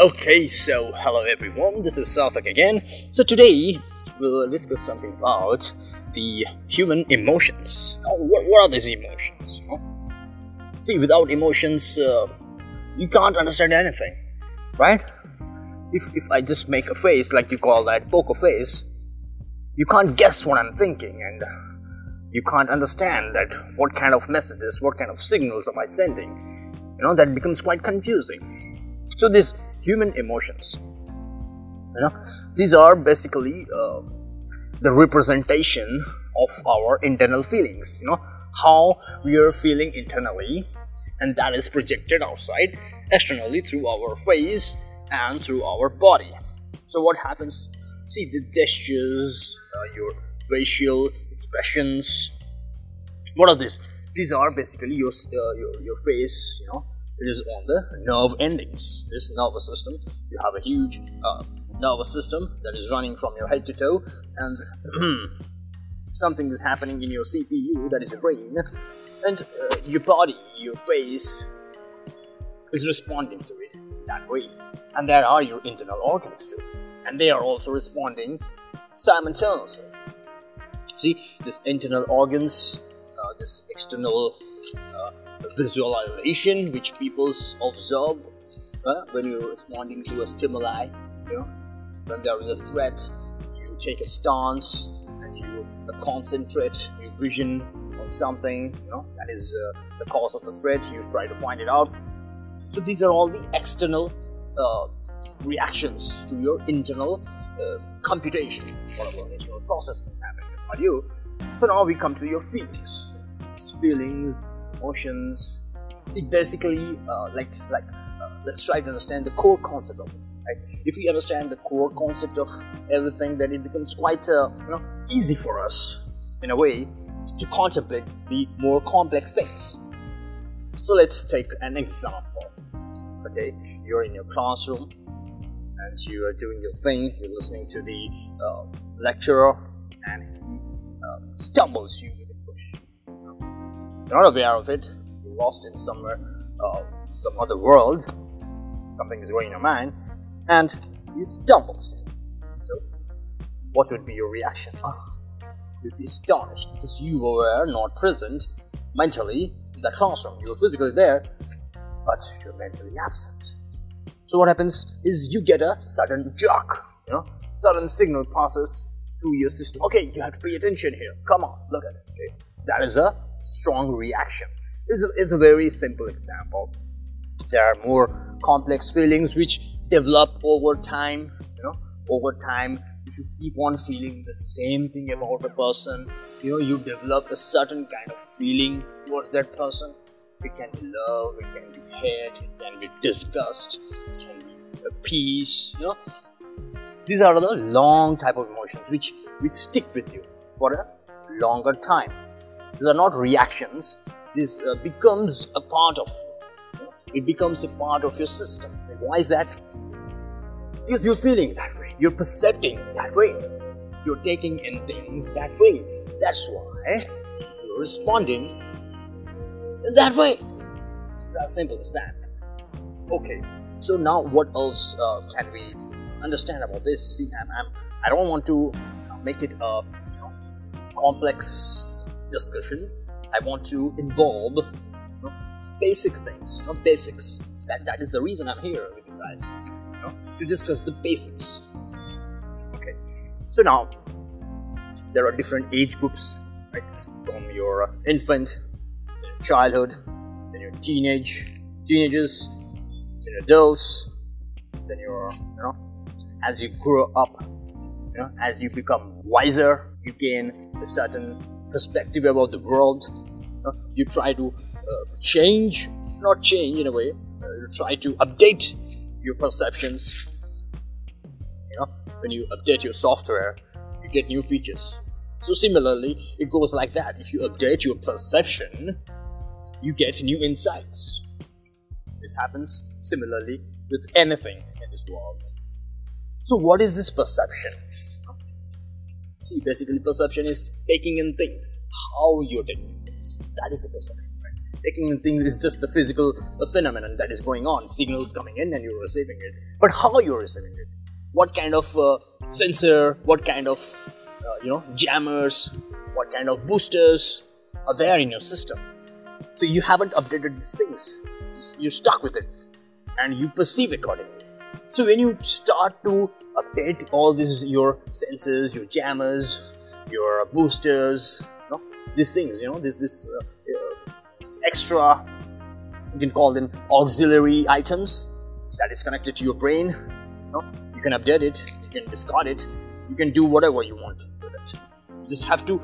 Okay, so hello everyone, this is Sarthak again. So today we'll discuss something about the human emotions. Oh, what, what are these emotions? See, without emotions, uh, you can't understand anything, right? If, if I just make a face, like you call that poker face, you can't guess what I'm thinking and you can't understand that what kind of messages, what kind of signals am I sending. You know, that becomes quite confusing. So this human emotions. You know these are basically uh, the representation of our internal feelings you know how we are feeling internally and that is projected outside externally through our face and through our body. So what happens? See the gestures uh, your facial expressions what are these? These are basically your, uh, your your face you know it is on the nerve endings. This nervous system, you have a huge uh, nervous system that is running from your head to toe, and something is happening in your CPU, that is your brain, and uh, your body, your face, is responding to it that way. And there are your internal organs too, and they are also responding simultaneously. See, this internal organs, uh, this external visualization which people observe uh, when you're responding to a stimuli. You know, when there is a threat, you take a stance and you concentrate your vision on something. You know that is uh, the cause of the threat. You try to find it out. So these are all the external uh, reactions to your internal uh, computation, whatever internal process is happening inside you. So now we come to your feelings. These feelings emotions. See, basically, uh, like like uh, let's try to understand the core concept of it. Right? If we understand the core concept of everything, then it becomes quite uh, you know easy for us in a way to contemplate the more complex things. So let's take an example. Okay, you're in your classroom and you are doing your thing. You're listening to the uh, lecturer, and he uh, stumbles you you're not aware of it, you're lost in somewhere, uh, some other world, something is going in your mind, and he stumbles. So, what would be your reaction? Oh, you'd be astonished because you were not present mentally in the classroom. You were physically there, but you're mentally absent. So what happens is you get a sudden shock, you know, sudden signal passes through your system. Okay, you have to pay attention here. Come on, look at it. Okay? That is a strong reaction is a, is a very simple example. There are more complex feelings which develop over time. You know, over time, if you keep on feeling the same thing about a person, you know, you develop a certain kind of feeling towards that person. It can be love, it can be hate, it can be disgust, it can be peace. You know, these are the long type of emotions which which stick with you for a longer time these are not reactions. This uh, becomes a part of you. It becomes a part of your system. And why is that? Because you're feeling that way. You're perceiving that way. You're taking in things that way. That's why you're responding that way. It's as simple as that. Okay. So now what else uh, can we understand about this? See i'm, I'm i don't want to make it a you know, complex discussion, I want to involve you know, basics things, you know, basics. That, that is the reason I'm here with you guys, you know, to discuss the basics. Okay, so now there are different age groups, right? From your uh, your childhood, then your teenage, teenagers, then adults, then your, you know, as you grow up, you know, as you become wiser, you gain a certain perspective about the world. You try to uh, change, not change in a way, uh, you try to update your perceptions. You know, when you update your software, you get new features. So similarly, it goes like that. If you update your perception, you get new insights. This happens similarly with anything in this world. So what is this perception? See, basically, perception is taking in things, how you're taking things. That is the perception, right? taking in things is just the physical phenomenon that is going on. Signals coming in and you're receiving it. But how you're receiving it? What kind of uh, sensor? What kind of uh, you know jammers? What kind of boosters are there in your system? So you haven't updated these things. You're stuck with it. And you perceive accordingly so when you start to update all these your sensors your jammers your boosters you know, these things you know this this uh, uh, extra you can call them auxiliary items that is connected to your brain you, know, you can update it you can discard it you can do whatever you want with it. You just have to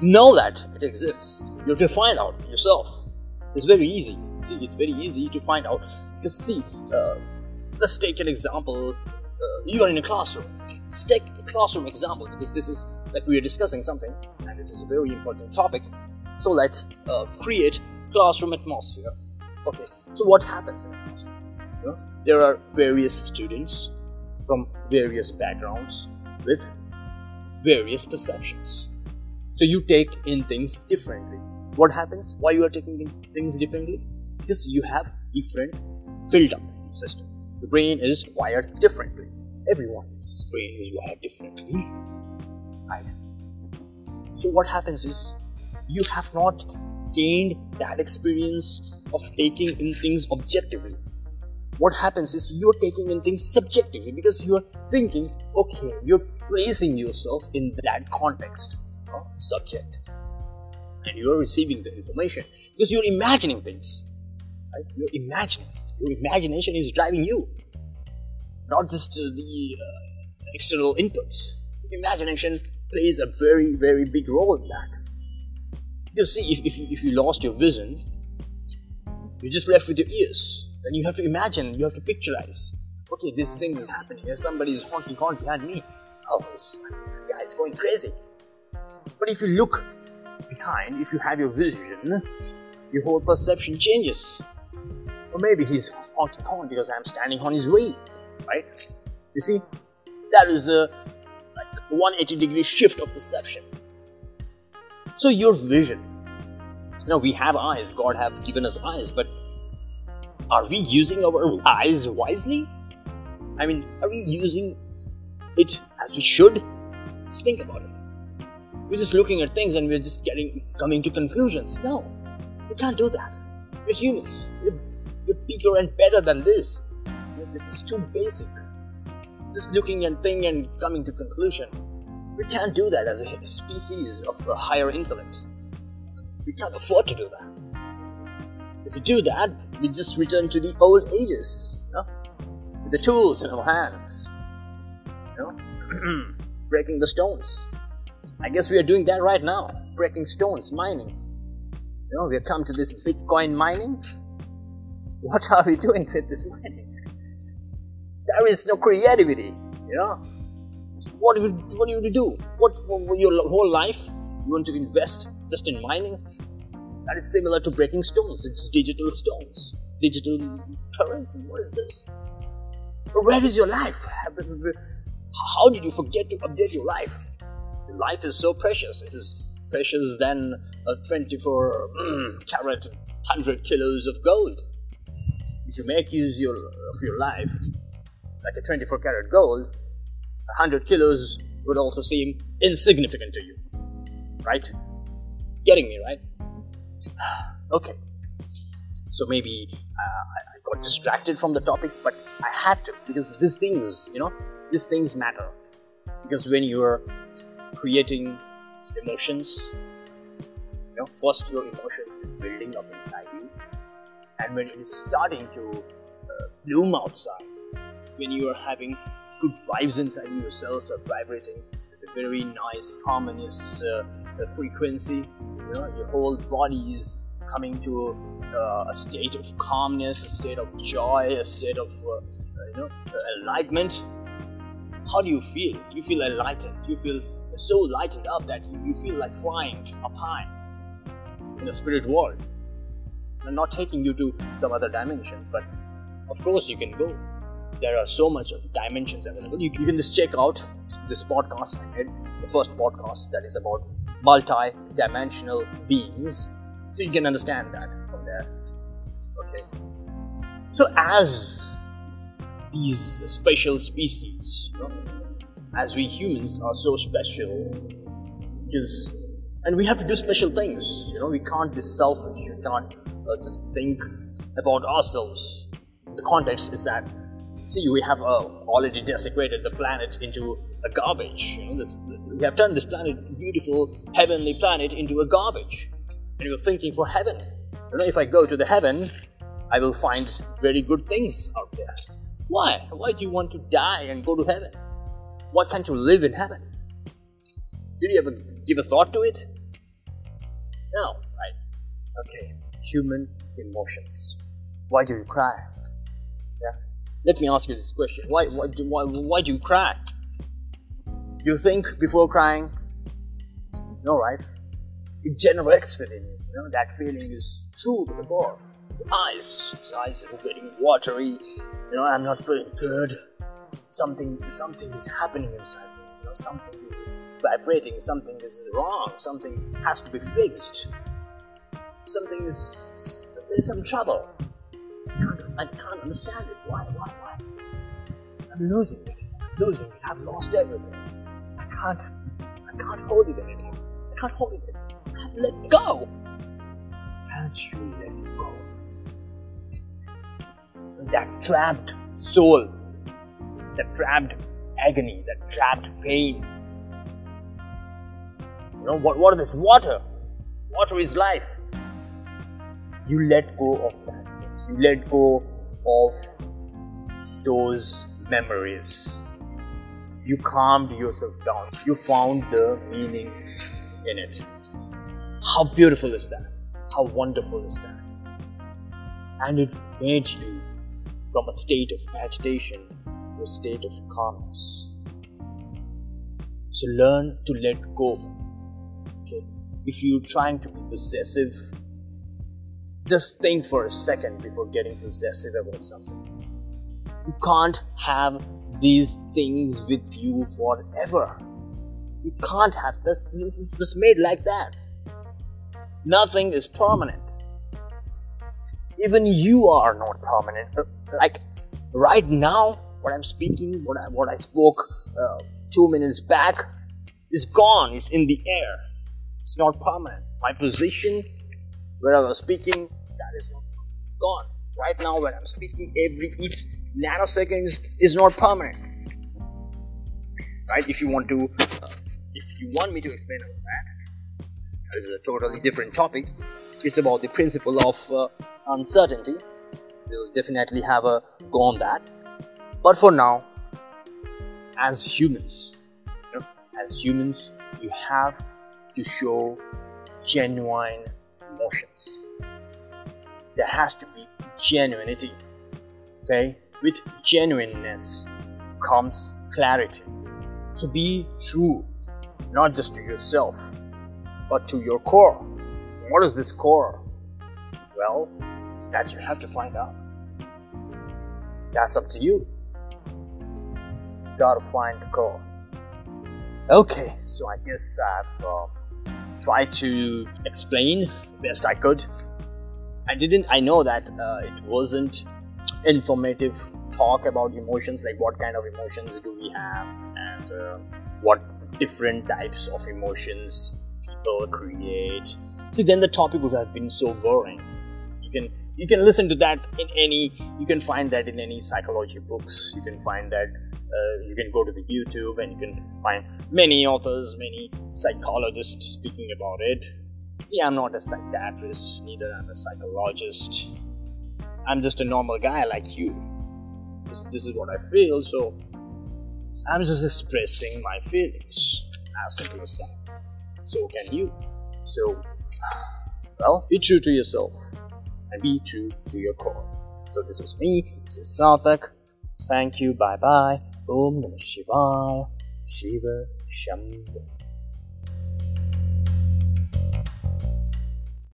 know that it exists. You have to find out yourself. It's very easy. See it's very easy to find out. Because see uh, let's take an example uh, you are in a classroom. Let's take a classroom example because this is like we are discussing something and it is a very important topic. So let's uh, create classroom atmosphere. Okay so what happens in a classroom? There are various students from various backgrounds with various perceptions. So you take in things differently. What happens? Why you are taking in things differently? Because you have different build-up system the brain is wired differently. Everyone's brain is wired differently. Right? So what happens is you have not gained that experience of taking in things objectively. What happens is you're taking in things subjectively because you're thinking okay you're placing yourself in that context subject. And you're receiving the information because you're imagining things. Right? You're imagining your imagination is driving you. Not just uh, the uh, external inputs. Imagination plays a very very big role in that. You see if, if, you, if you lost your vision you're just left with your ears. And you have to imagine you have to picturize. Okay this thing is happening Here, somebody is honking horn behind me. Oh this guy is going crazy. But if you look behind, if you have your vision, your whole perception changes. Or maybe he's horn because I'm standing on his way, right? You see, that is a like 180 degree shift of perception. So your vision. Now we have eyes. God have given us eyes, but are we using our eyes wisely? I mean, are we using it as we should? Just think about it. We're just looking at things and we're just getting coming to conclusions. No, we can't do that. We're humans. We're, we're bigger and better than this. This is too basic. Just looking and thinking and coming to conclusion. We can't do that as a species of a higher intellect. We can't afford to do that. If we do that, we just return to the old ages, you know? with the tools in our hands, you know, breaking the stones. I guess we are doing that right now, breaking stones, mining. You know, we have come to this Bitcoin mining. What are we doing with this mining? There is no creativity, you know. What do you, what do you do? What for your whole life you want to invest just in mining? That is similar to breaking stones. It's digital stones, digital currency. What is this? Where is your life? How did you forget to update your life? life is so precious. It is precious than a 24 mm, carat 100 kilos of gold. If you make use your, of your life like a 24 karat gold, 100 kilos would also seem insignificant to you. Right? Getting me, right? okay. So maybe uh, I got distracted from the topic, but I had to because these things, you know, these things matter. Because when you're creating emotions. You know, first your emotions is building up inside you, and when it is starting to uh, bloom outside, when you are having good vibes inside you, your cells are vibrating with a very nice, harmonious uh, uh frequency. You know, your whole body is coming to uh, a state of calmness, a state of joy, a state of uh, you know enlightenment. How do you feel? You feel enlightened. You feel so lightened up that you feel like flying up high in the spirit world. I'm not taking you to some other dimensions, but of course you can go. There are so much of dimensions available. You, you can just check out this podcast I made, the first podcast that is about multi-dimensional beings, so you can understand that from there. Okay. So as these special species, you know, as we humans are so special, because and we have to do special things. You know, we can't be selfish. We can't uh, just think about ourselves. The context is that see, we have uh, already desecrated the planet into a garbage. You know, this, we have turned this planet, beautiful heavenly planet, into a garbage, and we're thinking for heaven. You know, if I go to the heaven, I will find very good things out there. Why? Why do you want to die and go to heaven? Why can't you live in heaven? Did you ever give a thought to it? No, right? Okay, human emotions. Why do you cry? Yeah. Let me ask you this question. Why, why, do, why, why do you cry? You think before crying? No, right? It generates within you. You know, that feeling is true to the core. Eyes, his eyes are getting watery. You know, I'm not feeling good. Something, something is happening inside me. You know, something is vibrating. Something is wrong. Something has to be fixed. Something is there's some trouble. I can't, I can't understand it. Why? Why? Why? I'm losing it. I'm losing it. I've lost everything. I can't. I can't hold it anymore. I can't hold it anymore. I have let go. Can't you let go? That trapped soul, that trapped agony, that trapped pain. You know what? What is this? Water. Water is life. You let go of that. You let go of those memories. You calmed yourself down. You found the meaning in it. How beautiful is that? How wonderful is that? And it made you from a state of agitation to a state of calmness. So learn to let go. Okay. If you're trying to be possessive, just think for a second before getting possessive about something. You can't have these things with you forever. You can't have this. This is just made like that. Nothing is permanent. Even you are not permanent. Like right now, what I'm speaking, what I, what I spoke uh, two minutes back, is gone. It's in the air. It's not permanent. My position, where I was speaking, that is not. It's gone. Right now, when I'm speaking, every each nanoseconds is not permanent. Right? If you want to, uh, if you want me to explain about that, that is a totally different topic. It's about the principle of uh, uncertainty. We'll definitely have a go on that. But for now, as humans, you know, as humans, you have to show genuine emotions. There has to be genuinity. Okay? With genuineness comes clarity. So be true, not just to yourself, but to your core. What is this core? Well, that you have to find out. That's up to you. Gotta find the core. Okay, so I guess I've uh, tried to explain best I could. I didn't, I know that uh, it wasn't informative talk about emotions, like what kind of emotions do we have, and uh, what different types of emotions people create. See, then the topic would have been so boring. You can you can listen to that in any you can find that in any psychology books. You can find that uh, you can go to the YouTube and you can find many authors, many psychologists speaking about it. See, I'm not a psychiatrist, neither I'm a psychologist. I'm just a normal guy like you. This, this is what I feel, so I'm just expressing my feelings. As simple as that. So can you. So, well, be true to yourself and be true to your core. So this is me, this is Sarthak. Thank you, bye bye. Om Namah Shivaya. Shiva Shambhu.